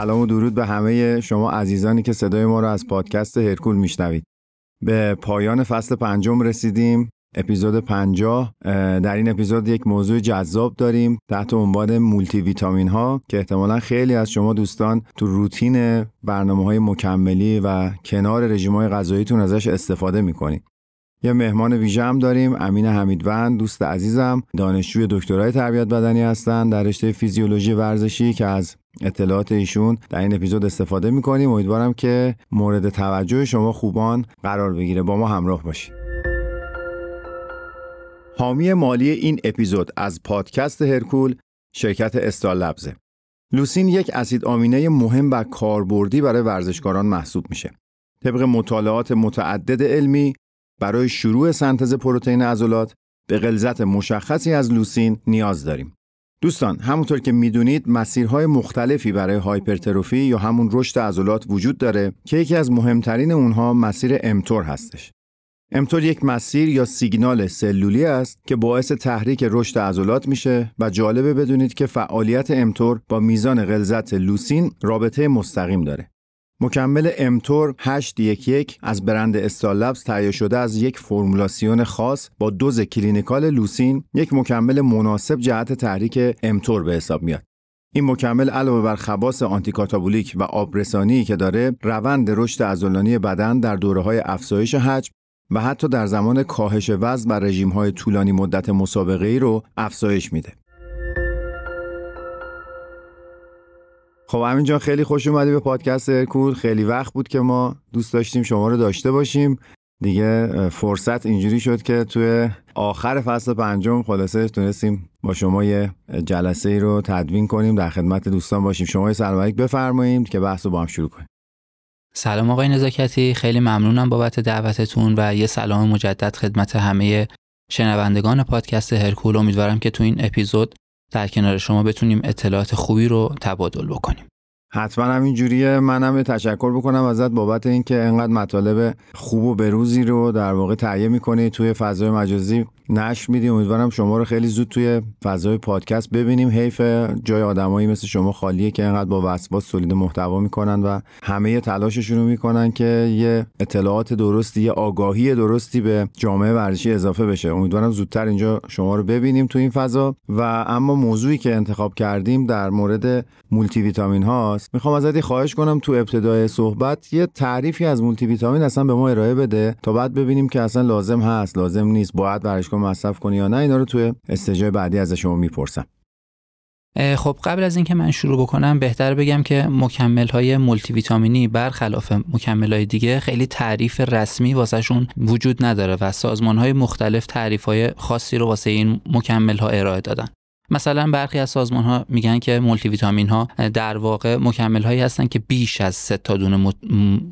سلام و درود به همه شما عزیزانی که صدای ما رو از پادکست هرکول میشنوید. به پایان فصل پنجم رسیدیم. اپیزود 50 در این اپیزود یک موضوع جذاب داریم تحت عنوان مولتی ویتامین ها که احتمالا خیلی از شما دوستان تو روتین برنامه های مکملی و کنار رژیم های غذاییتون ازش استفاده می‌کنید. یه مهمان ویژه هم داریم امین حمیدوند. دوست عزیزم دانشجوی دکترای تربیت بدنی هستند در رشته فیزیولوژی ورزشی که از اطلاعات ایشون در این اپیزود استفاده می‌کنیم. امیدوارم که مورد توجه شما خوبان قرار بگیره. با ما همراه باشید. حامی مالی این اپیزود از پادکست هرکول شرکت استال لبزه. لوسین یک اسید آمینه مهم و کاربردی برای ورزشکاران محسوب میشه. طبق مطالعات متعدد علمی برای شروع سنتز پروتئین عضلات به غلظت مشخصی از لوسین نیاز داریم. دوستان همونطور که می‌دونید مسیرهای مختلفی برای هایپرتروفی یا همون رشد عضلات وجود داره که یکی از مهمترین اونها مسیر امتور هستش. mTOR یک مسیر یا سیگنال سلولی است که باعث تحریک رشد عضلات میشه و جالبه بدونید که فعالیت mTOR با میزان غلظت لوسین رابطه مستقیم داره. مکمل mTOR 811 از برند استالبز تهیه شده از یک فرمولاسیون خاص با دوز clinical لوسین یک مکمل مناسب جهت تحریک mTOR به حساب میاد. این مکمل علاوه بر خواص anti-catabolic و آبرسانی که داره روند رشد عضلانی بدن در دوره های افزایش حجم و حتی در زمان کاهش وزن و رژیم های طولانی مدت مسابقه ای رو افزایش میده. خب همینجا خیلی خوش اومدی به پادکست هرکول. خیلی وقت بود که ما دوست داشتیم شما رو داشته باشیم. دیگه فرصت اینجوری شد که توی آخر فصل پنجم خلاصه تونستیم با شما یه جلسه ای رو تدوین کنیم. در خدمت دوستان باشیم. شما سلام بفرمایید که بحث رو با هم شروع کنیم. سلام آقای نزاکتی. خیلی ممنونم بابت دعوتتون و یه سلام مجدد خدمت همه شنوندگان پادکست هرکول. امیدوارم که تو این اپیزود در کنار شما بتونیم اطلاعات خوبی رو تبادل بکنیم. حتما همین جوریه منم تشکر بکنم ازت بابت اینکه انقدر مطالب خوب و بروزی رو در واقع تهیه می‌کنی. توی فضای مجازی نشر میدیم امیدوارم شما رو خیلی زود توی فضای پادکست ببینیم. حیف جای آدمایی مثل شما خالیه که انقدر با وسواس تولید محتوا می‌کنن و همه تلاششون رو می‌کنن که یه اطلاعات درستی یه آگاهی درستی به جامعه ورزشی اضافه بشه. امیدوارم زودتر اینجا شما رو ببینیم تو این فضا. و اما موضوعی که انتخاب کردیم در مورد مولتی ویتامین هاست می‌خوام ازت خواهش کنم تو ابتدای صحبت یه تعریفی از مولتی ویتامین اصلا به ما ارائه بده تا بعد ببینیم که اصلا لازم هست لازم نیست باید برش مصرف کنی یا نه. اینا رو توی استجای بعدی از شما می‌پرسم. خب قبل از اینکه من شروع بکنم بهتر بگم که مکمل های مولتی ویتامینی برخلاف مکمل های دیگه خیلی تعریف رسمی واسهشون وجود نداره و سازمان های مختلف تعریف های خاصی رو واسه این مکمل ها ارائه دادن. مثلا برخی از سازمان ها میگن که مولتی ویتامین ها در واقع مکمل هایی هستن که بیش از سه تا دونه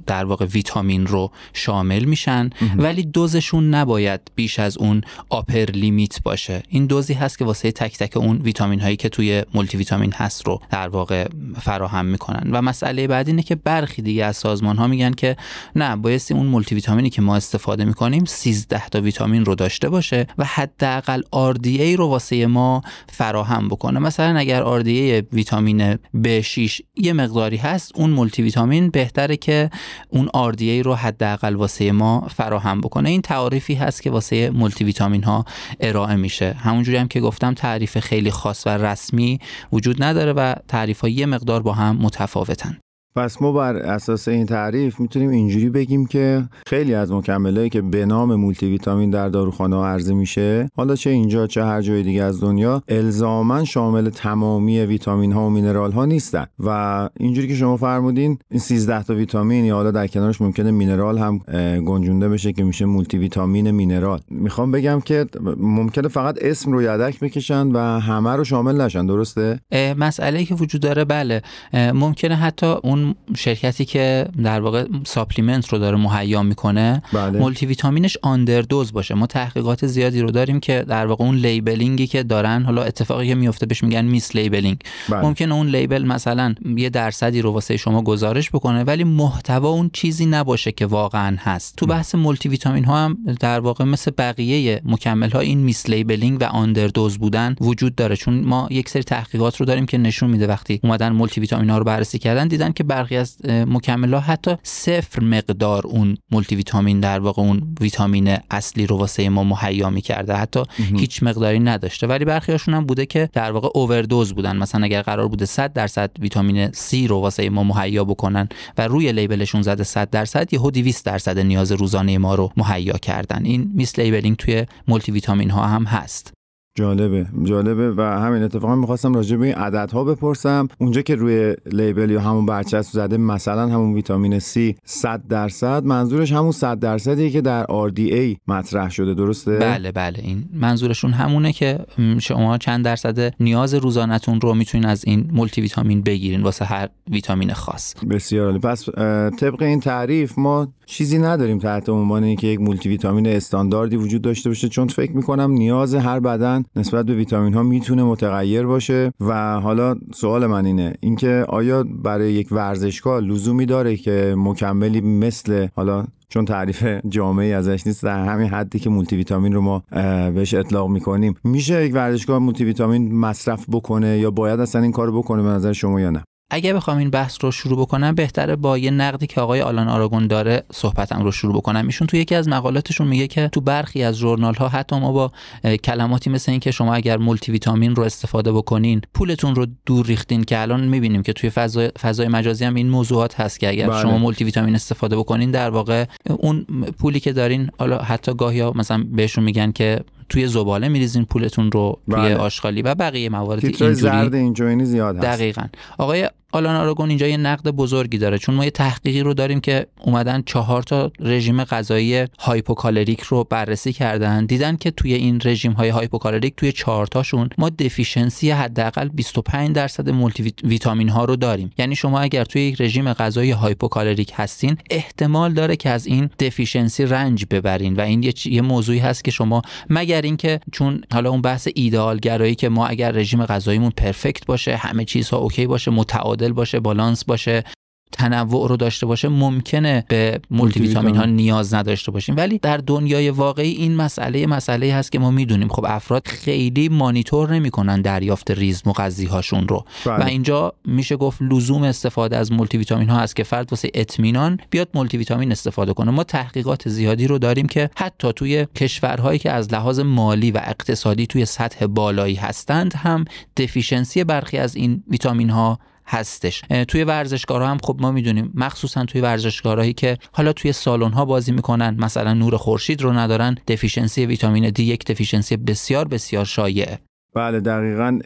در واقع ویتامین رو شامل میشن ولی دوزشون نباید بیش از اون upper limit باشه. این دوزی هست که واسه تک تک اون ویتامین هایی که توی مولتی ویتامین هست رو در واقع فراهم می‌کنن. و مسئله بعد اینه که برخی دیگه از سازمان ها میگن که نه بایستی اون مولتی ویتامینی که ما استفاده می‌کنیم 13 تا ویتامین رو داشته باشه و حداقل RDA رو واسه ما فراهم بکنه. مثلا اگر RDA ویتامین B6 یه مقداری هست اون مولتی ویتامین بهتره که اون RDA رو حداقل واسه ما فراهم بکنه. این تعریفی هست که واسه مولتی ویتامین ها ارائه میشه. همونجوری هم که گفتم تعریف خیلی خاص و رسمی وجود نداره و تعریف ها یه مقدار با هم متفاوتن. پس ما بر اساس این تعریف می‌تونیم اینجوری بگیم که خیلی از مکملایی که به نام مولتی ویتامین در داروخانه ها عرضه میشه حالا چه اینجا چه هر جای دیگه از دنیا الزاما شامل تمامی ویتامین ها و مینرال ها نیستن. و اینجوری که شما فرمودین این 13 تا ویتامین یا حالا در کنارش ممکنه مینرال هم گنجونده بشه که میشه مولتی ویتامین mineral. می‌خوام بگم که ممکنه فقط اسم رو یدک بکشن و همه رو شامل نشن درسته؟ مسئله که وجود داره بله. ممکنه حتی اون اون شرکتی که در واقع supplement رو داره مهیا می‌کنه بله. مولتی ویتامینش underdose باشه. ما تحقیقات زیادی رو داریم که در واقع اون labeling ی که دارن حالا اتفاقی که میفته بهش میگن mislabeling. بله. ممکنه اون label مثلا یه درصدی رو واسه شما گزارش بکنه ولی محتوا اون چیزی نباشه که واقعا هست. تو بحث مولتی ویتامین ها هم در واقع مثل بقیه مکمل ها این mislabeling و underdose بودن وجود داره. چون ما یک سری تحقیقات رو داریم که نشون میده وقتی اومدن مولتی ویتامین ها رو بررسی کردن دیدن که برخی از مکمل ها حتی صفر مقدار اون مولتی ویتامین در واقع اون ویتامین اصلی رو واسه ما مهیا می‌کرده. حتی هیچ مقداری نداشته. ولی برخی هاشون هم بوده که در واقع اووردوز بودن. مثلا اگر قرار بوده 100 درصد ویتامین C رو واسه ما مهیا بکنن و روی label شون زده 100 درصد یهو 200 درصد نیاز روزانه ما رو مهیا کردن. این mislabeling توی مولتی ویتامین ها هم هست. جالبه جالبه و همین اتفاقا می‌خواستم راجع به این عددها بپرسم. اونجا که روی label یا همون برچسب زده مثلا همون ویتامین C 100 درصد منظورش همون 100 درصدیه که در RDA مطرح شده درسته؟ بله بله این منظورشون همونه که شما چند درصد نیاز روزانهتون رو می‌تونین از این مولتی ویتامین بگیرین واسه هر ویتامین خاص. بسیار عالی. پس طبق این تعریف ما چیزی نداریم تحت عنوان اینکه یک مولتی ویتامین استانداردی وجود داشته باشه چون فکر می‌کنم نیاز هر بدن نسبت به ویتامین ها می‌تونه متغیر باشه و حالا سوال من اینه اینکه آیا برای یک ورزشکار لزومی داره که مکملی مثل حالا چون تعریف جامعی ازش نیست در همین حدی که مولتی ویتامین رو ما بهش اطلاق می‌کنیم میشه یک ورزشکار مولتی ویتامین مصرف بکنه یا باید اصلا این کارو بکنه به نظر شما یا نه؟ اگه بخوام این بحث رو شروع بکنم بهتره با یه نقدی که آقای آلان آراگون داره صحبتم رو شروع بکنم ایشون تو یکی از مقالاتشون میگه که تو برخی از ژورنال ها حتی ما با کلماتی مثل این که شما اگر مولتی ویتامین رو استفاده بکنین پولتون رو دور ریختین که الان می‌بینیم که توی فضای, فضای مجازی هم این موضوعات هست که اگر بله. شما مولتی ویتامین استفاده بکنین در واقع اون پولی که دارین حالا حتی گاهی ها مثلا بهشون میگن که توی زباله میریزین پولتون رو توی بله. آشغالی و بقیه موارد اینجوری زرد اینجوری زیاد هست دقیقاً آقای آلان آراگون اینجا یه نقد بزرگی داره چون ما یه تحقیقی رو داریم که اومدن چهار تا رژیم غذایی hypocaloric رو بررسی کردن. دیدن که توی این رژیم های hypocaloric توی چهار تاشون ما deficiency حداقل 25 درصد مولتی ویتامین ها رو داریم. یعنی شما اگر توی یک رژیم غذایی hypocaloric هستین احتمال داره که از این deficiency رنج ببرین. و این یه, موضوعی هست که شما مگر اینکه چون حالا اون بحث ایدئال گرایی که ما اگر رژیم غذاییمون perfect باشه همه چیزها OK باشه متعادل باشه بالانس باشه تنوع رو داشته باشه ممکنه به مولتی ویتامین ها نیاز نداشته باشیم. ولی در دنیای واقعی این مسئله مسئله هست که ما می‌دونیم. خب افراد خیلی مانیتور نمی‌کنن دریافت ریز مغذی هاشون رو. بله. و اینجا میشه گفت لزوم استفاده از مولتی ویتامین ها هست که فرد واسه اطمینان بیاد مولتی ویتامین استفاده کنه. ما تحقیقات زیادی رو داریم که حتی توی کشورهایی که از لحاظ مالی و اقتصادی توی سطح بالایی هستند هم دفیشنسی برخی از این ویتامین ها هستش. توی ورزشکارها هم خب ما می‌دونیم مخصوصا توی ورزشکارهایی که حالا توی سالن ها بازی می‌کنن مثلا نور خورشید رو ندارن دفیشنسی ویتامین دی یک دفیشنسی بسیار بسیار شایعه. بله دقیقا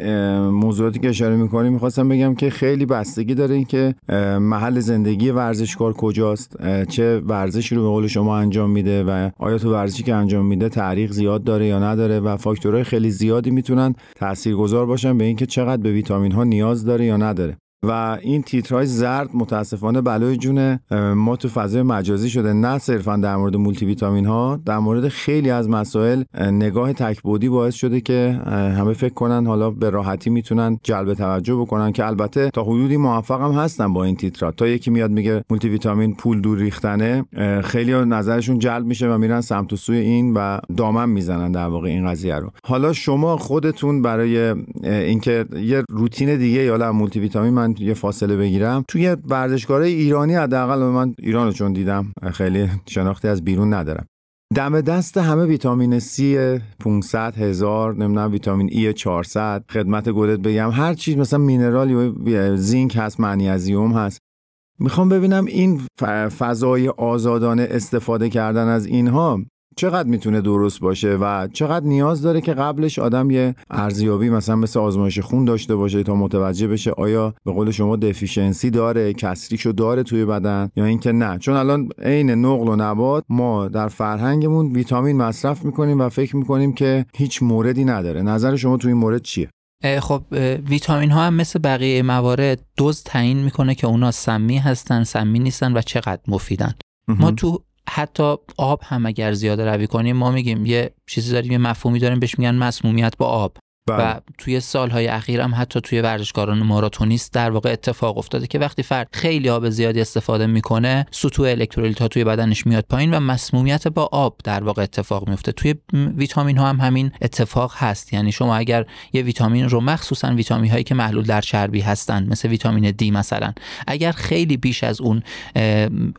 موضوعاتی که اشاره می‌کنیم می‌خواستم بگم که خیلی بستگی داره این که محل زندگی ورزشکار کجاست چه ورزشی رو به قول شما انجام میده و آیا تو ورزشی که انجام میده تعریق زیاد داره یا نداره و فاکتورهای خیلی زیادی می‌تونن تاثیرگذار باشن به اینکه چقدر به ویتامین ها نیاز داره یا نداره. و این تیترهای زرد متاسفانه بلای جون ما تو فضای مجازی شده. نه صرفا در مورد مولتی ویتامین ها در مورد خیلی از مسائل نگاه تک‌بعدی باعث شده که همه فکر کنن حالا به راحتی می‌تونن جلب توجه بکنن که البته تا حدودی موفق هم هستن با این تیترا تا یکی میاد میگه مولتی ویتامین پول دور ریختنه خیلی نظرشون جلب میشه و میرن سمت و سوی این و دامن می‌زنن در واقع این قضیه رو. حالا شما خودتون برای اینکه یه روتین دیگه یا مولتی ویتامین یه فاصله بگیرم. توی ورزشکار ایرانی حداقل من ایران چون دیدم خیلی شناختی از بیرون ندارم. دم دست همه ویتامین C 500 هزار نمی‌دونم ویتامین E 400 خدمت گلت بگم هر چیز مثلا mineral zinc هست منیزیم هست. می‌خوام ببینم این فضای آزادانه استفاده کردن از اینها چقدر می‌تونه درست باشه و چقدر نیاز داره که قبلش آدم یه ارزیابی مثلا مثل آزمایش خون داشته باشه تا متوجه بشه آیا به قول شما deficiency داره کسریشو داره توی بدن یا اینکه نه. چون الان عین نقل و نبات ما در فرهنگمون ویتامین مصرف می‌کنیم و فکر می‌کنیم که هیچ موردی نداره. نظر شما توی این مورد چیه؟ خب ویتامین ها هم مثل بقیه موارد دوز تعیین می‌کنه که اونا سمی هستن سمی نیستن و چقدر مفیدن. ما تو حتی آب هم اگر زیاده روی کنیم ما میگیم یه چیزی داریم یه مفهومی داریم بهش میگن مسمومیت با آب. و بله. توی سالهای اخیر هم حتی توی ورزشکاران ماراتونیست در واقع اتفاق افتاده که وقتی فرد خیلی آب زیادی استفاده می‌کنه سطوح الکترولیت ها توی بدنش میاد پایین و مسمومیت با آب در واقع اتفاق میفته توی ویتامین ها هم همین اتفاق هست یعنی شما اگر یه ویتامین رو مخصوصا ویتامین هایی که محلول در چربی هستن مثل ویتامین دی مثلا اگر خیلی بیش از اون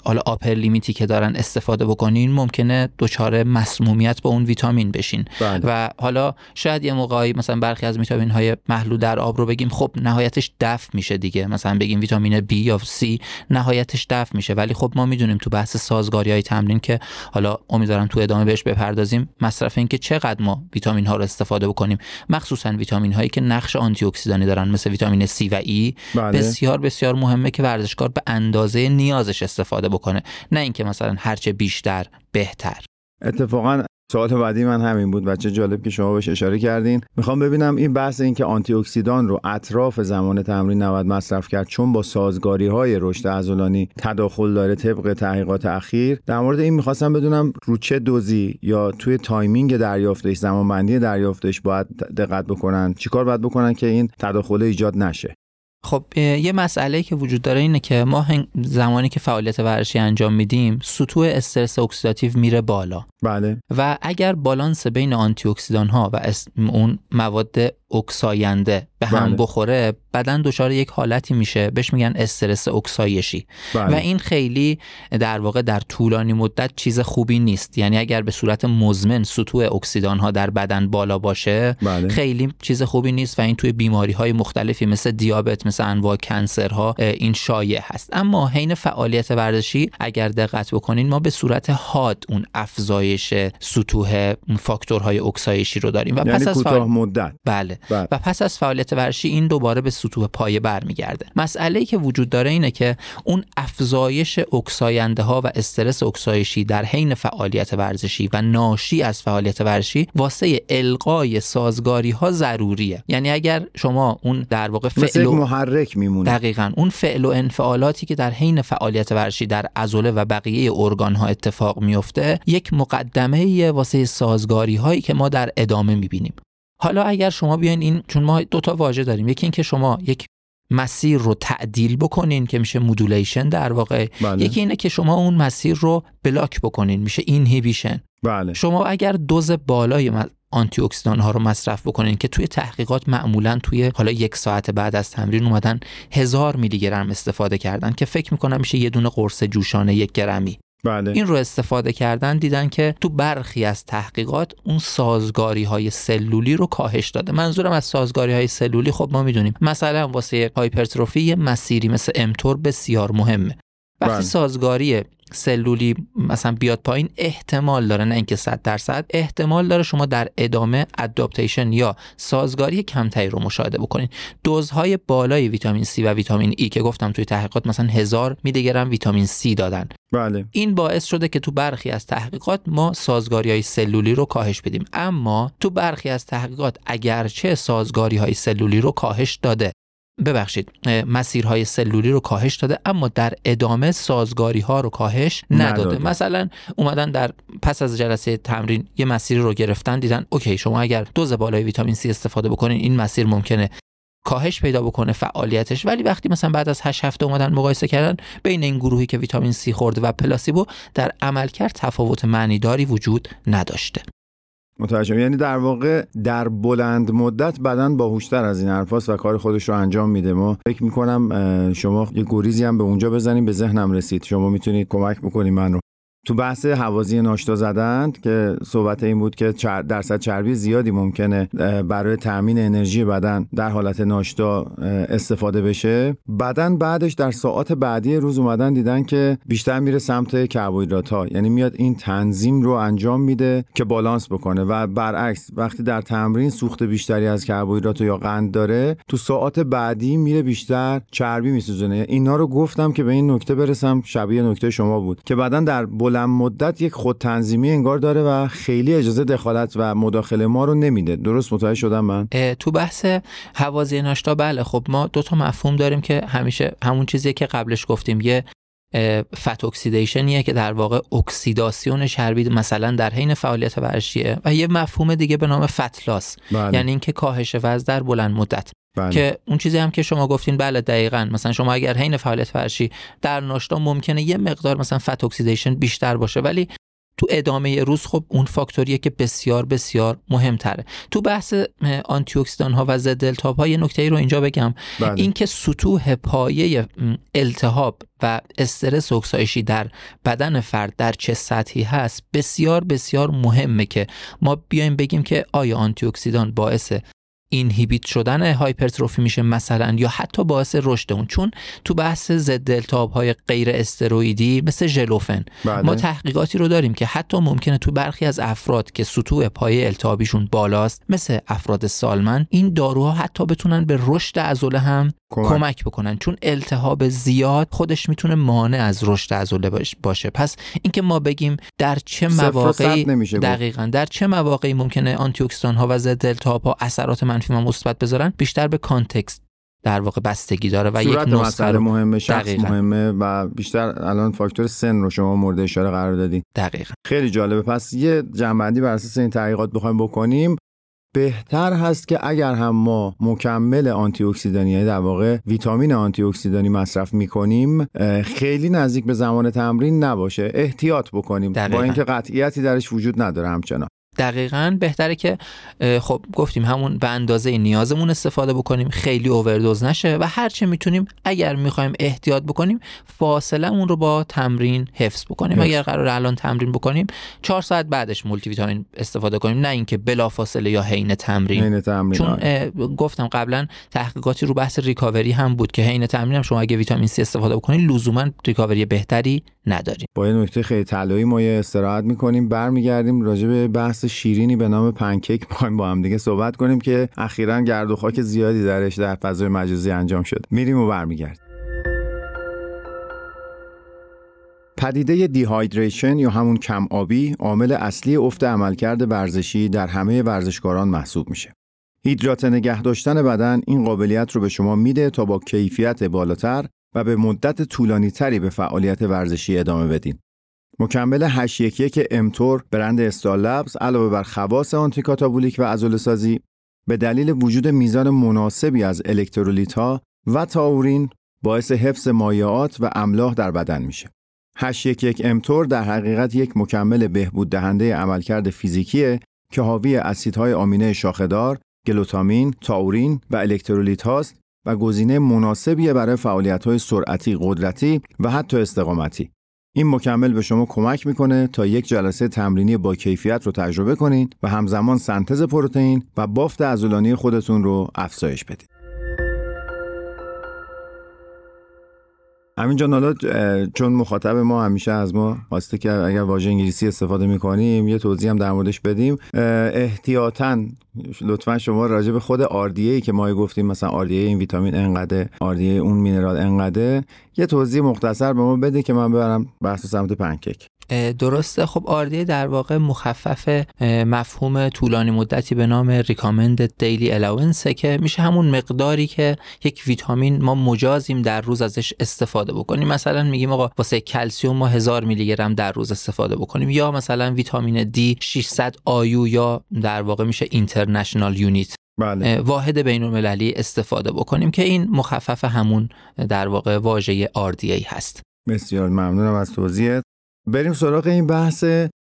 حالا آپر لیمیتی که دارن استفاده بکنین ممکنه دچار مسمومیت با اون ویتامین بشین بله. و حالا شاید یه موقعی مثلا برخی از ویتامین های محلول در آب رو بگیم خب نهایتش دفع میشه دیگه. مثلا بگیم ویتامین B یا C نهایتش دفع میشه. ولی خب ما می‌دونیم تو بحث سازگاری های تمرین که حالا امیدوارم تو ادامه بهش بپردازیم مصرف این که چقدر ما ویتامین ها رو استفاده بکنیم. مخصوصا ویتامین هایی که نقش آنتی اکسیدانی دارن مثل ویتامین C و E. بله. بسیار بسیار مهمه که ورزشکار به اندازه نیازش استفاده بکنه. نه اینکه مثلا هرچه بیشتر بهتر. اتفاقا سوال بعدی من همین بود. و چه جالب که شما بهش اشاره کردین. می‌خوام ببینم این بحث این که آنتی اکسیدان رو اطراف زمان تمرین نباید مصرف کرد چون با سازگاری های رشد عضلانی تداخل داره طبق تحقیقات اخیر. در مورد این می‌خواستم بدونم رو چه دوزی یا توی timing دریافتش زمانبندی دریافتش باید دقت بکنن. چیکار باید بکنن که این تداخل ایجاد نشه؟ خب یه مسئله که وجود داره اینه که ما زمانی که فعالیت ورزشی انجام میدیم سطوح استرس اکسیداتیو میره بالا. بله. و اگر بالانس بین آنتی اکسیدان ها و اون مواد اکساینده به هم بله. بخوره بدن دچار یک حالتی میشه بهش میگن استرس اکسایشی بله. و این خیلی در واقع در طولانی مدت چیز خوبی نیست یعنی اگر به صورت مزمن سطوح اکسیدان ها در بدن بالا باشه بله. خیلی چیز خوبی نیست و این توی بیماری های مختلفی مثل دیابت مثل انواع cancer ها این شایع هست اما حین فعالیت ورزشی اگر دقت بکنین ما به صورت حاد اون افزایش سطوح فاکتورهای اکسایشی رو داریم و یعنی پس از کوتاه مدت بله بله. و پس از فعالیت ورزشی این دوباره به سطوح پایه برمیگرده. مسئله ای که وجود داره اینه که اون افزایش اکساینده ها و استرس اکسایشی در حین فعالیت ورزشی و ناشی از فعالیت ورزشی واسه القای سازگاری ها ضروریه. یعنی اگر شما اون در واقع فعل و محرک میمونه. دقیقا. اون فعل و انفعالاتی که در حین فعالیت ورزشی در عضله و بقیه ارگان ها اتفاق میفته یک مقدمه واسه سازگاری هایی که ما در ادامه می‌بینیم. حالا اگر شما بیاین این چون ما دو تا واژه داریم. یکی اینکه شما یک مسیر رو تعدیل بکنین که میشه modulation در واقع. بله. یکی اینه که شما اون مسیر رو block بکنین میشه inhibition بله. شما اگر دوز بالای آنتی اکسیدان ها رو مصرف بکنین که توی تحقیقات معمولا توی حالا یک ساعت بعد از تمرین اومدن هزار میلی گرم استفاده کردن که فکر می‌کنم میشه یه دونه قرص جوشانه یک گرمی. بله. این رو استفاده کردن دیدن که تو برخی از تحقیقات اون سازگاری های سلولی رو کاهش داده. منظورم از سازگاری های سلولی خب ما می‌دونیم. مثلا واسه hypertrophy یه مسیری مثل mTOR بسیار مهمه. وقتی بله. سازگاری سلولی مثلا بیاد پایین احتمال داره نه اینکه 100 درصد. احتمال داره شما در ادامه اداپتیشن یا سازگاری کمتری رو مشاهده بکنین. دوزهای بالای ویتامین C و ویتامین E که گفتم توی تحقیقات مثلا هزار میلی گرم ویتامین C دادن. بله. این باعث شده که تو برخی از تحقیقات ما سازگاری های سلولی رو کاهش بدیم. اما تو برخی از تحقیقات اگرچه سازگاری های سلولی رو کاهش داده ببخشید مسیرهای سلولی رو کاهش داده اما در ادامه سازگاری ها رو کاهش نداده, نداده. مثلا اومدن در پس از جلسه تمرین یه مسیری رو گرفتن دیدن اوکی شما اگر دوز بالای ویتامین C استفاده بکنین این مسیر ممکنه کاهش پیدا بکنه فعالیتش. ولی وقتی مثلا بعد از 8 هفته اومدن مقایسه کردن بین این گروهی که ویتامین C خورده و پلاسیبو در عملکرد تفاوت معنیداری وجود نداشته. متوجهم. یعنی در واقع در بلند مدت بدن باهوشتر از این حرفاست و کار خودش رو انجام میده. ما فکر می‌کنم شما یه گریزی هم به اونجا بزنیم به ذهنم رسید. شما می‌تونید کمک بکنید من رو. تو بحث حوازی ناشتا زدن که صحبت این بود که درصد چربی زیادی ممکنه برای تامین انرژی بدن در حالت ناشتا استفاده بشه. بدن بعدش در ساعات بعدی روز اومدن دیدن که بیشتر میره سمت کربوهیدرات ها یعنی میاد این تنظیم رو انجام میده که بالانس بکنه و برعکس وقتی در تمرین سوخت بیشتری از کربوهیدرات یا قند داره تو ساعات بعدی میره بیشتر چربی میسوزونه. اینا رو گفتم که به این نکته برسم. شبیه نکته شما بود که بدن در بلند مدت یک خودتنظیمی انگار داره و خیلی اجازه دخالت و مداخله ما رو نمیده. درست متوجه شدم من؟ تو بحث هوازی ناشتا بله. خب ما دو تا مفهوم داریم که همیشه همون چیزی که قبلش گفتیم. یه fat oxidation یه که در واقع اکسیداسیون چربی مثلا در حین فعالیت ورزشیه و یه مفهوم دیگه به نام fat loss بله. یعنی اینکه کاهش وزن در بلند مدت. بله. که اون چیزی هم که شما گفتین بله دقیقا مثلا شما اگر حین فعالیت ورزشی در ناشتا ممکنه یه مقدار مثلا fat oxidation بیشتر باشه ولی تو ادامه روز خب اون فاکتوریه که بسیار بسیار مهمتره تو بحث آنتی اکسیدان ها و ضد التهاب ها یه نکته رو اینجا بگم بله. اینکه سطوح پایه التهاب و استرس اکسایشی در بدن فرد در چه سطحی هست بسیار بسیار مهمه که ما بیایم بگیم که آیا آنتی اکسیدان باعث inhibit شدن hypertrophy میشه مثلا یا حتی باعث رشد اون چون تو بحث ضد التهاب های غیر استروئیدی مثل ژلوفن بله. ما تحقیقاتی رو داریم که حتی ممکنه تو برخی از افراد که سطوح پایه التهابیشون بالاست مثل افراد سالمند این داروها حتی بتونن به رشد عضله هم کمک. کمک بکنن چون التهاب زیاد خودش می‌تونه مانع از رشد عضله باش- باشه پس اینکه ما بگیم در چه مواقعی. دقیقا در چه مواقعی ممکنه آنتی ها و ضد التهاب ها اثرات منفی و مثبت بذارن بیشتر به context در واقع بستگی داره و یک نسخه رو مهمه شخص دقیقاً. مهمه و بیشتر الان فاکتور سن رو شما مورد اشاره قرار دادین. دقیقا. خیلی جالبه. پس یه جمع‌بندی بر اساس این تحقیقات بخوایم بکنیم. بهتر هست که اگر هم ما مکمل آنتی اکسیدانی یعنی در واقع ویتامین آنتی اکسیدانی مصرف می‌کنیم خیلی نزدیک به زمان تمرین نباشه. احتیاط بکنیم. دقیقاً. با اینکه قطعیتی درش وجود نداره همچنان. دقیقا بهتره که خب گفتیم همون به اندازه نیازمون استفاده بکنیم خیلی اووردوز نشه و هرچه می‌تونیم اگر می‌خوایم احتیاط بکنیم فاصله اون رو با تمرین حفظ بکنیم حفظ. اگر قرار الان تمرین بکنیم چهار ساعت بعدش مولتی ویتامین استفاده کنیم نه اینکه بلا فاصله یا حین تمرین حین تمرین چون آره. گفتم قبلا تحقیقاتی رو بحث ریکاوری هم بود که حین تمرین هم شما اگه ویتامین C استفاده بکنید لزوما ریکاوری بهتری نداریم با یه نکته خیلی طلایی ما یه استراحت می‌کنیم برمیگردیم راجع به بحث شیرینی به نام پنکیک می‌خوایم با هم دیگه صحبت کنیم که اخیرا گرد و خاک زیادی درش در فضای مجازی انجام شد میریم و برمیگردیم پدیده دیهایدریشن یا همون کم آبی عامل اصلی افت عملکرد ورزشی در همه ورزشکاران محسوب میشه. هیدرات نگه داشتن بدن این قابلیت رو به شما میده تا با کیفیت بالاتر و به مدت طولانی تری به فعالیت ورزشی ادامه بدین. مکمل 811 امتور برند استال لبز علاوه بر خواص آنتی کاتابولیک و عضله سازی به دلیل وجود میزان مناسبی از الکترولیت ها و تاورین باعث حفظ مایعات و املاح در بدن میشه. 811 امتور در حقیقت یک مکمل بهبود دهنده عملکرد فیزیکیه که حاوی اسیدهای آمینه شاخهدار، گلوتامین، تاورین و الکترولیت هاست و گزینه مناسبیه برای فعالیت‌های سرعتی، قدرتی و حتی استقامتی. این مکمل به شما کمک می‌کنه تا یک جلسه تمرینی با کیفیت رو تجربه کنین و همزمان سنتز پروتئین و بافت عضلانی خودتون رو افزایش بدید. همینجا حالا چون مخاطب ما همیشه از ما خواسته که اگر واژه انگلیسی استفاده می‌کنیم یه توضیح هم در موردش بدیم. احتیاطاً لطفا شما راجع به خود RDA که ما گفتیم مثلا RDA این ویتامین انقدر RDA اون mineral انقدر یه توضیح مختصر به ما بده که من ببرم بحث سمت پنکیک. درسته. خب RDA در واقع مخفف مفهوم طولانی مدتی به نام Recommended Daily Allowance که میشه همون مقداری که یک ویتامین ما مجازیم در روز ازش استفاده بکنیم. مثلا میگیم آقا واسه کلسیوم ما 1000 میلی گرم در روز استفاده بکنیم. یا مثلا ویتامین دی 600 IU یا در واقع میشه international unit بله. واحد بین المللی استفاده بکنیم که این مخفف همون در واقع واژه RDA هست. بسیار ممنونم از توضیحت. بریم سراغ این بحث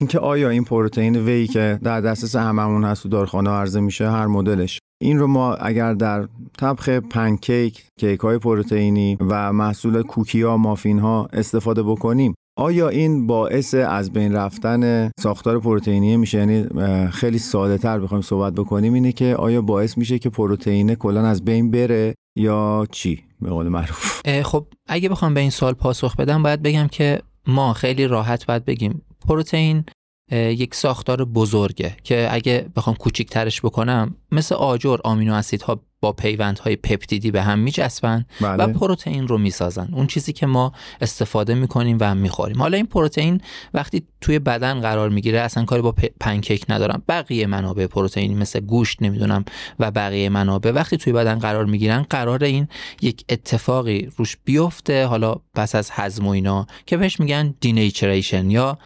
اینکه آیا این پروتئین وی که در دسترس هممون هست تو دارخانه عرضه میشه هر مدلش. این رو ما اگر در طبخ پنکیک کیک های پروتئینی و محصول کوکی ها مافین ها استفاده بکنیم آیا این باعث از بین رفتن ساختار پروتئینی میشه؟ یعنی خیلی ساده تر بخوایم صحبت بکنیم اینه که آیا باعث میشه که پروتئین کلا از بین بره یا چی؟ به قول معروف. خب اگه بخوام به این سال پاسخ بدم باید بگم که ما خیلی راحت باید بگیم. پروتئین یک ساختار بزرگه که اگه بخوام کوچیکترش بکنم مثل آجر آمینو اسیدها با پیوندهای پپتیدی به هم میچسبن بله. و پروتئین رو می‌سازن. اون چیزی که ما استفاده می‌کنیم و می‌خوریم. حالا این پروتئین وقتی توی بدن قرار می‌گیره اصلا کاری با پنکیک ندارم. بقیه منابع پروتئینی مثل گوشت نمی‌دونم و بقیه منابع وقتی توی بدن قرار می‌گیرن قرار این یک اتفاقی روش بیفته. حالا پس از هضم و اینا که بهش میگن denaturation یا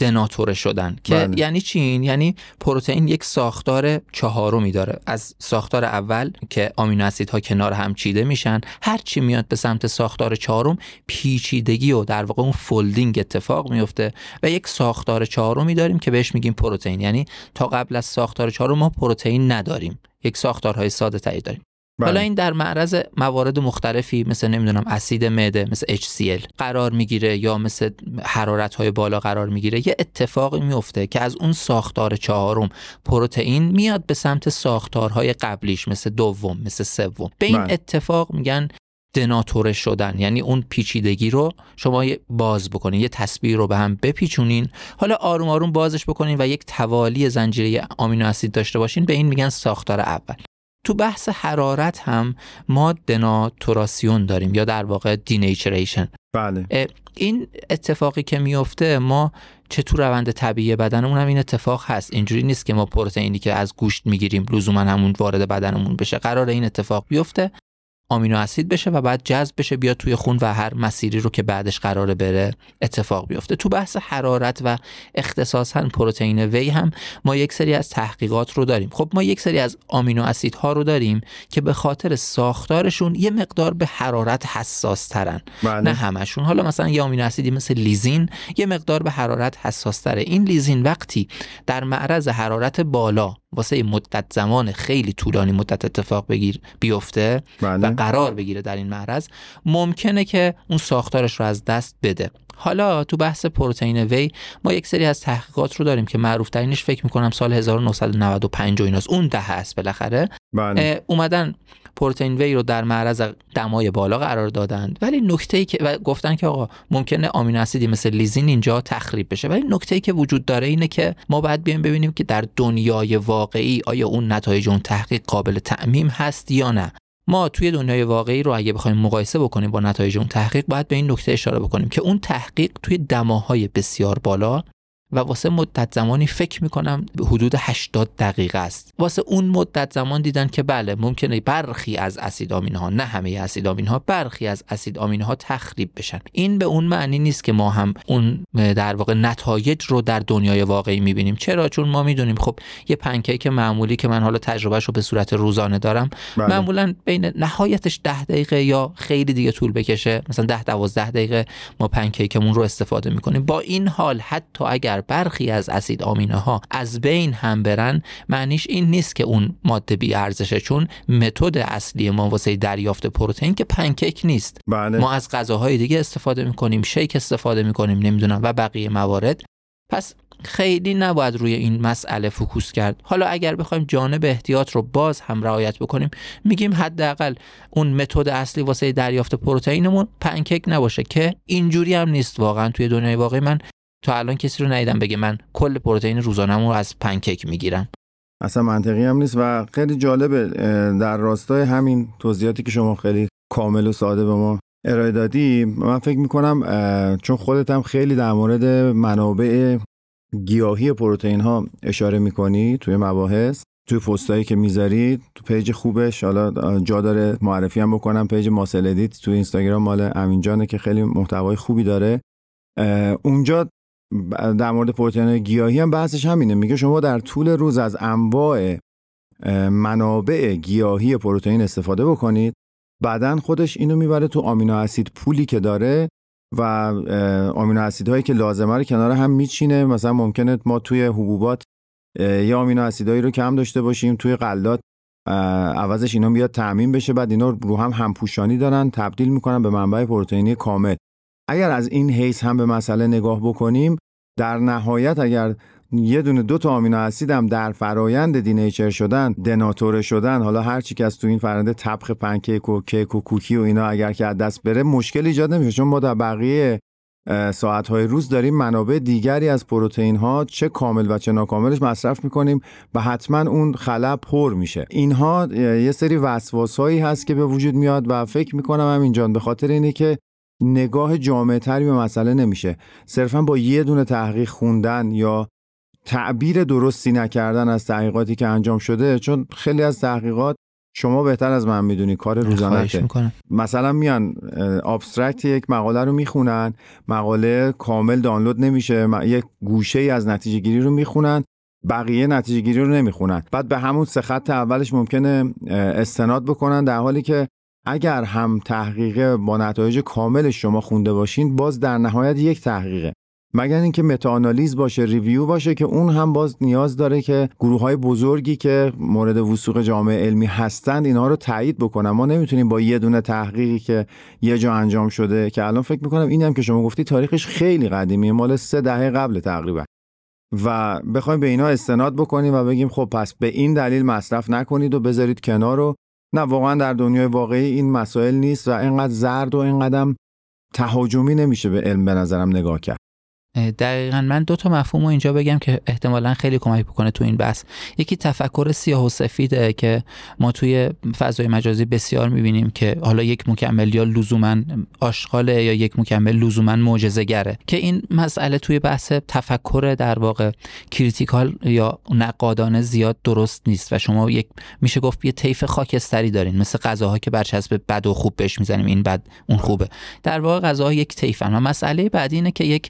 دناتوره شدن که بله. یعنی چی این یعنی پروتئین یک ساختار چهارمی داره از ساختار اول که آمینو اسیدها کنار هم چیده میشن هر چی میاد به سمت ساختار چهارم پیچیدگی و در واقع اون folding اتفاق میفته و یک ساختار چهارمی داریم که بهش میگیم پروتئین یعنی تا قبل از ساختار چهارم ما پروتئین نداریم یک ساختارهای ساده تری داریم. حالا این در معرض موارد مختلفی مثل نمی‌دونم اسید معده مثل HCl قرار می‌گیره یا مثل حرارت های بالا قرار می‌گیره. یه اتفاقی میفته که از اون ساختار چهارم پروتئین میاد به سمت ساختارهای قبلیش مثل دوم مثل سوم. به این بله. اتفاق میگن دناتوره شدن. یعنی اون پیچیدگی رو شما باز بکنین یه تصویر رو به هم بپیچونین. حالا آروم آروم بازش بکنین و یک توالی زنجیره آمینو اسید داشته باشین. به این میگن ساختار اول. تو بحث حرارت هم ما دناتوراسیون داریم یا در واقع دینیچریشن بله. این اتفاقی که میفته ما چه تو روند طبیعی بدنمون هم این اتفاق هست. اینجوری نیست که ما پروتئینی که از گوشت می‌گیریم لزوما همون وارد بدنمون بشه. قرار این اتفاق بیفته. آمینو اسید بشه و بعد جذب بشه بیاد توی خون و هر مسیری رو که بعدش قراره بره اتفاق بیفته. تو بحث حرارت و اختصاصا پروتئین وی هم ما یک سری از تحقیقات رو داریم. خب ما یک سری از آمینو اسیدها رو داریم که به خاطر ساختارشون یه مقدار به حرارت حساس ترن بله. نه همشون. حالا مثلا یه آمینو اسیدی مثل لیزین یه مقدار به حرارت حساس تره این لیزین وقتی در معرض حرارت بالا واسه مدت زمان خیلی طولانی مدت اتفاق بگیر بیفته بله. و قرار بگیره در این معرض ممکنه که اون ساختارش رو از دست بده حالا تو بحث پروتئین وی ما یک سری از تحقیقات رو داریم که معروف ترینش فکر می‌کنم سال 1995 و ایناست اون ده هست بالاخره بله. اومدن پروتئین وی رو در معرض دمای بالا قرار دادند. ولی نکته ای که و گفتن که آقا ممکنه آمینو اسیدی مثل لیزین اینجا تخریب بشه. ولی نکته ای که وجود داره اینه که ما باید بیایم ببینیم که در دنیای واقعی آیا اون نتایج اون تحقیق قابل تعمیم هست یا نه. ما توی دنیای واقعی رو اگه بخوایم مقایسه بکنیم با نتایج اون تحقیق باید به این نکته اشاره بکنیم که اون تحقیق توی دماهای بسیار بالا و واسه مدت زمانی فکر می‌کنم حدود 80 دقیقه است. واسه اون مدت زمان دیدن که بله ممکنه برخی از اسید آمین ها نه همه اسید آمین ها برخی از اسید آمین ها تخریب بشن. این به اون معنی نیست که ما هم اون در واقع نتایج رو در دنیای واقعی می‌بینیم. چرا؟ چون ما می‌دونیم خب یه پنکیک معمولی که من حالا تجربهش رو به صورت روزانه دارم بله. معمولا بین نهایتش 10 دقیقه یا خیلی دیگه طول بکشه. مثلا 10 12 دقیقه ما پنکیکمون رو استفاده می‌کنیم. با این حال حتی اگر برخی از اسید آمینه ها از بین هم برن معنیش این نیست که اون ماده بی ارزشه چون متد اصلی ما واسه دریافت پروتئین که پنکیک نیست. بله. ما از غذاهای دیگه استفاده می‌کنیم شیک استفاده می‌کنیم نمی‌دونم و بقیه موارد. پس خیلی نباید روی این مسئله focus کرد. حالا اگر بخوایم جانب احتیاط رو باز هم رعایت بکنیم میگیم حداقل اون متد اصلی واسه دریافت پروتئینمون پنکیک نباشه که اینجوری هم نیست واقعا توی دنیای واقعی. من تا الان کسی رو ندیدم بگه من کل پروتئین روزانه‌مو رو از پنکیک می‌گیرم. اصلا منطقی هم نیست و خیلی جالبه در راستای همین توضیحاتی که شما خیلی کامل و ساده به ما ارائه دادی من فکر می‌کنم چون خودت هم خیلی در مورد منابع گیاهی پروتئین ها اشاره می‌کنی توی مباحث توی پستایی که می‌ذارید تو پیج خوبش حالا جا داره معرفی هم بکنم پیج Muscle Edit تو اینستاگرام مال امین جانه که خیلی محتوای خوبی داره. اونجا در مورد پروتئین گیاهی هم بحثش همینه. میگه شما در طول روز از انواع منابع گیاهی پروتئین استفاده بکنید. بعدا خودش اینو می‌بره تو آمینو اسید پولی که داره و آمینو اسیدهایی که لازمه رو کنار هم میچینه. مثلا ممکنه ما توی حبوبات یه آمینو اسیدهایی رو کم داشته باشیم توی غلات عوضش اینا بیاد تعمین بشه. بعد اینا رو هم همپوشانی دارن تبدیل می‌کنن به منبع پروتئینی کامل. اگر از این حیث هم به مسئله نگاه بکنیم در نهایت اگر یه دونه دو تا آمینو اسید هم در فرایند دینیچر شدن دناتوره شدن حالا هر چی که از تو این فرآیند طبخ پنکیک و کیک و کوکی و اینا اگر که از دست بره مشکل ایجاد نمیشه. چون ما در بقیه ساعتهای روز داریم منابع دیگری از پروتئین ها چه کامل و چه ناکاملش مصرف می‌کنیم و حتما اون خلا پر میشه. اینها یه سری وسواس هایی هست که به وجود میاد و فکر می‌کنم هم اینجان به خاطر اینه که نگاه جامعه تری به مسئله نمیشه. صرفا با یه دونه تحقیق خوندن یا تعبیر درستی نکردن از تحقیقاتی که انجام شده چون خیلی از تحقیقات شما بهتر از من می‌دونی کار روزانه مثلا میان abstract یک مقاله رو می‌خونن مقاله کامل دانلود نمیشه یک گوشه ای از نتیجه گیری رو می‌خونن بقیه نتیجه گیری رو نمی‌خونن. بعد به همون سه خط اولش ممکنه استناد بکنن در حالی که اگر هم تحقیق با نتایج کامل شما خونده باشین باز در نهایت یک تحقیقه. مگر اینکه متاآنالیز باشه review باشه که اون هم باز نیاز داره که گروه های بزرگی که مورد وثوق جامعه علمی هستند اینها رو تایید بکنن. ما نمی‌تونیم با یه دونه تحقیقی که یه جا انجام شده که الان فکر می‌کنم این هم که شما گفتی تاریخش خیلی قدیمی مال سه دهه قبل تقریبا. و بخوایم به اینا استناد بکنیم و بگیم خب پس به این دلیل مصرف نکنید و بذارید کنار رو نه واقعا در دنیای واقعی این مسائل نیست و اینقدر زرد و اینقدر تهاجمی نمیشه به علم به نظرم نگاه کرد. دقیقا من دو تا مفهوم رو اینجا بگم که احتمالا خیلی کمک بکنه تو این بحث. یکی تفکر سیاه و سفیده که ما توی فضای مجازی بسیار می‌بینیم که حالا یک مکمل یا لزوما آشغاله یا یک مکمل لزوما معجزه گره که این مسئله توی بحث تفکر در واقع critical یا نقادانه زیاد درست نیست و شما یک میشه گفت یه طیف خاکستری دارین مثل غذاها که برچسب بد و خوب بهش می‌زنیم این بد اون خوبه. در واقع غذاها یک طیفن و مسئله بعدی اینه که یک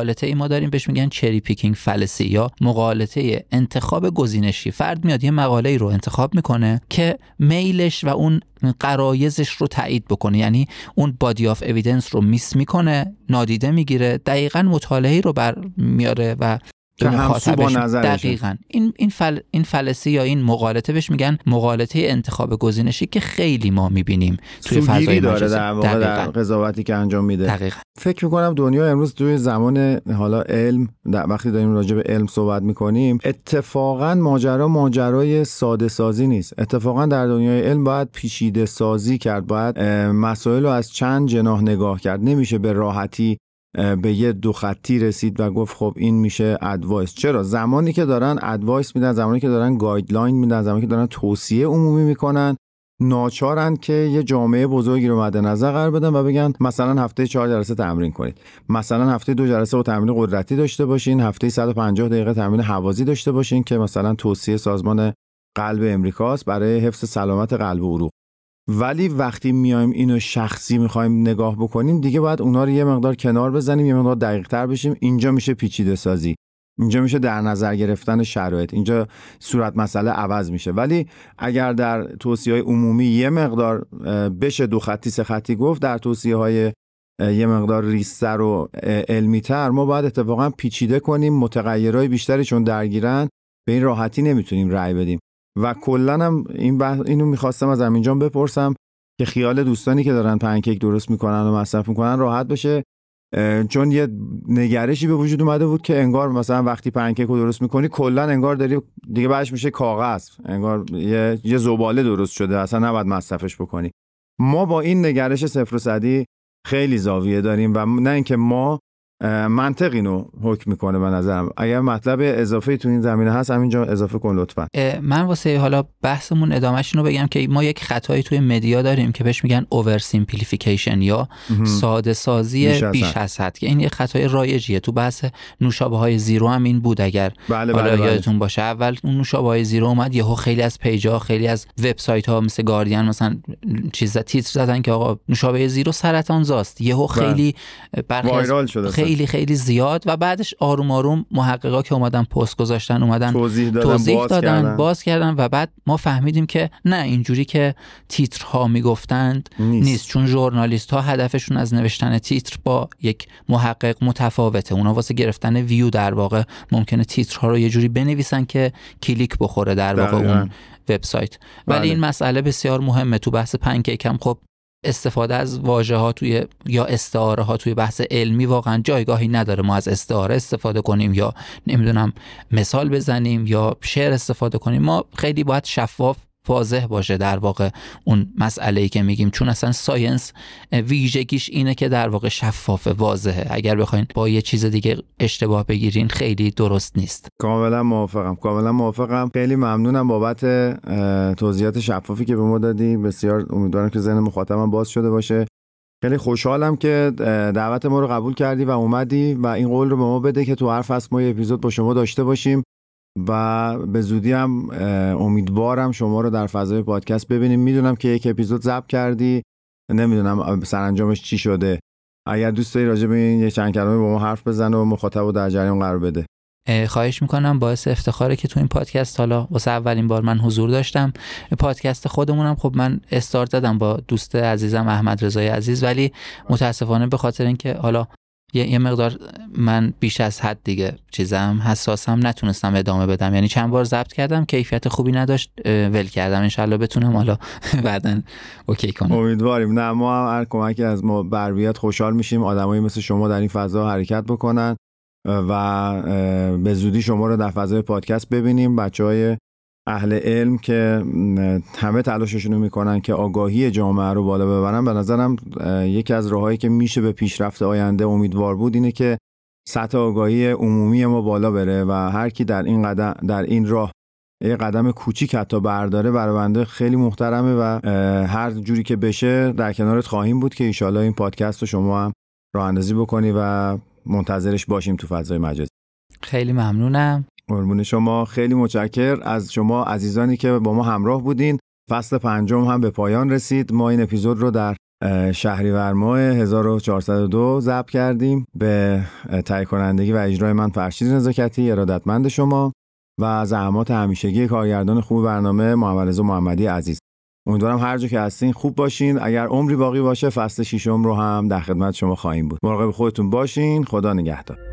مغالطه ای ما داریم. بهش میگن cherry picking fallacy یا مغالطه انتخاب گزینشی. فرد میاد یه مقاله ای رو انتخاب می‌کنه که میلش و اون قرایزش رو تایید بکنه. یعنی اون بادی آف اویدنس رو میس می‌کنه نادیده می‌گیره دقیقا مطالعه رو بر میاره و که همسو با دقیقا. این این فل... این فلسی یا این مقالطه بهش میگن مقالطه انتخاب گزینشی که خیلی ما می‌بینیم توی فضای داره در واقع در قضاوتی که انجام میده. دقیقا. فکر می‌کنم دنیا امروز توی زمان حالا علم در وقتی داریم راجع به علم صحبت می‌کنیم اتفاقا ماجرا ماجرای ساده سازی نیست. اتفاقا در دنیای علم باید پیچیده سازی کرد باید مسائل رو از چند جناح نگاه کرد. نمیشه به راحتی به یه دو خطی رسید و گفت خب این میشه advice چرا؟ زمانی که دارن advice میدن زمانی که دارن guideline میدن زمانی که دارن توصیه عمومی می‌کنن ناچارن که یه جامعه بزرگی رو مد نظر قرار بدن و بگن مثلا هفته چهار جلسه تمرین کنید. مثلا هفته دو جلسه و تمرین قدرتی داشته باشین. هفته 150 دقیقه تمرین هوازی داشته باشین که مثلا توصیه سازمان قلب امریکاست برای حفظ سلامت قلب و عروق. ولی وقتی میایم اینو شخصی می‌خوایم نگاه بکنیم دیگه باید اونا رو یه مقدار کنار بزنیم یه مقدار دقیق تر بشیم. اینجا میشه پیچیده سازی. اینجا میشه در نظر گرفتن شرایط. اینجا صورت مسئله عوض میشه. ولی اگر در توصیه های عمومی یه مقدار بشه دو خطی سه خطی گفت در توصیه های یه مقدار ریستر و علمی تر ما باید اتفاقا پیچیده کنیم متغیرهای بیشتری چون درگیرن به این راحتی نمی‌تونیم رأی بدیم. و کلا هم این بحث اینو می‌خواستم از همینجا بپرسم که خیال دوستانی که دارن پنکیک درست می‌کنن و مصرف می‌کنن راحت بشه چون یه نگرشی به وجود اومده بود که انگار مثلا وقتی پنکیک رو درست می‌کنی کلا انگار داری دیگه بعدش میشه کاغذ. انگار یه یه زباله درست شده اصلا نباید مصرفش بکنی. ما با این نگرش صفر و صدی خیلی زاویه داریم و نه اینکه ما منطق اینو حکم می‌کنه به نظرم. اگر مطلب اضافه تو این زمینه هست همینجا اضافه کن لطفا. من واسه حالا بحثمون ادامهش اینو بگم که ما یک خطایی توی media داریم که بهش میگن oversimplification یا ساده سازی بیش از حد. که این یک خطای رایجیه. تو بحث نوشابه های zero هم این بود اگر بله حالا بله, بله. یادتون باشه. اول اون نوشابه های zero اومد یهو خیلی از پیجا خیلی از وبسایت ها مثل گاردین مثلا چیز تیتر زدن که آقا نوشابه zero سرطان زاست. یهو بله. خیلی برخی شده خیلی خیلی زیاد و بعدش آروم آروم محققا که اومدن پست گذاشتن اومدن توضیح دادن, توضیح باز, دادن کردن. باز کردن و بعد ما فهمیدیم که نه اینجوری که تیترها می‌گفتند نیست. نیست چون ژورنالیست ها هدفشون از نوشتن تیتر با یک محقق متفاوته اونا واسه گرفتن ویو در واقع ممکنه تیترها رو یه جوری بنویسن که کلیک بخوره در واقع اون وبسایت ولی بله. این مسئله بسیار مهمه تو بحث پنکیک هم خب استفاده از واژه ها توی یا استعاره ها توی بحث علمی واقعا جایگاهی نداره. ما از استعاره استفاده کنیم یا نمی‌دونم مثال بزنیم یا شعر استفاده کنیم. ما خیلی باید شفاف واضح باشه در واقع اون مسئله ای که میگیم. چون اصلا ساینس ویژگیش اینه که در واقع شفافه واضحه. اگر بخواین با یه چیز دیگه اشتباه بگیرین خیلی درست نیست. کاملا موافقم. کاملا موافقم. خیلی ممنونم بابت توضیحات شفافی که به ما دادی. بسیار امیدوارم که ذهن مخاطبم باز شده باشه. خیلی خوشحالم که دعوت ما رو قبول کردی و اومدی و این قول رو به ما بده که تو هر فصل ما یه اپیزود با شما داشته باشیم. و به زودی هم امیدوارم شما رو در فضای پادکست ببینیم. می‌دونم که یک اپیزود ضبط کردی. نمی‌دونم سرانجامش چی شده. اگر دوست داری راجع به این یه چند کلمه با ما حرف بزن و مخاطب رو در جریان قرار بده. خواهش می‌کنم. باعث افتخاره که تو این پادکست حالا واسه اولین بار من حضور داشتم. پادکست خودمونم. خب من استارت زدم با دوست عزیزم احمد رضای عزیز. ولی متاسفانه به خاطر اینکه حالا یه،, مقدار من بیش از حد دیگه چیزم حساسم نتونستم ادامه بدم. یعنی چند بار ضبط کردم کیفیت خوبی نداشت ول کردم. انشالله بتونم حالا بعدا اوکی کنم. امیدواریم. نه ما هم هر کمکی از ما بر خوشحال میشیم. آدمایی مثل شما در این فضا حرکت بکنن و به زودی شما رو در فضای پادکست ببینیم. بچه های اهل علم که همه تلاششون می‌کنن که آگاهی جامعه رو بالا ببرن. به نظرم یکی از راههایی که میشه به پیشرفت آینده امیدوار بود اینه که سطح آگاهی عمومی ما بالا بره و هر کی در این قدم در این راه یه قدم کوچیک حتی برداره برای بنده خیلی محترمه و هر جوری که بشه در کنارت خواهیم بود که ایشالا این پادکست رو شما هم راه اندازی بکنی و منتظرش باشیم تو فضای مجازی. خیلی ممنونم. قربون شما. خیلی متشکر از شما عزیزانی که با ما همراه بودین. فصل پنجم هم به پایان رسید. ما این اپیزود رو در شهریور ماه 1402 ضبط کردیم. به تهیه کنندگی و اجرای من فرشید نزاکتی ارادتمند شما و زحمات همیشگی کارگردان خوب برنامه محمد محمدی عزیز. امیدوارم هر جا که هستین خوب باشین. اگر عمری باقی باشه فصل ششم رو هم در خدمت شما خواهیم بود. مراقب خودتون باشین. خدا نگهدار.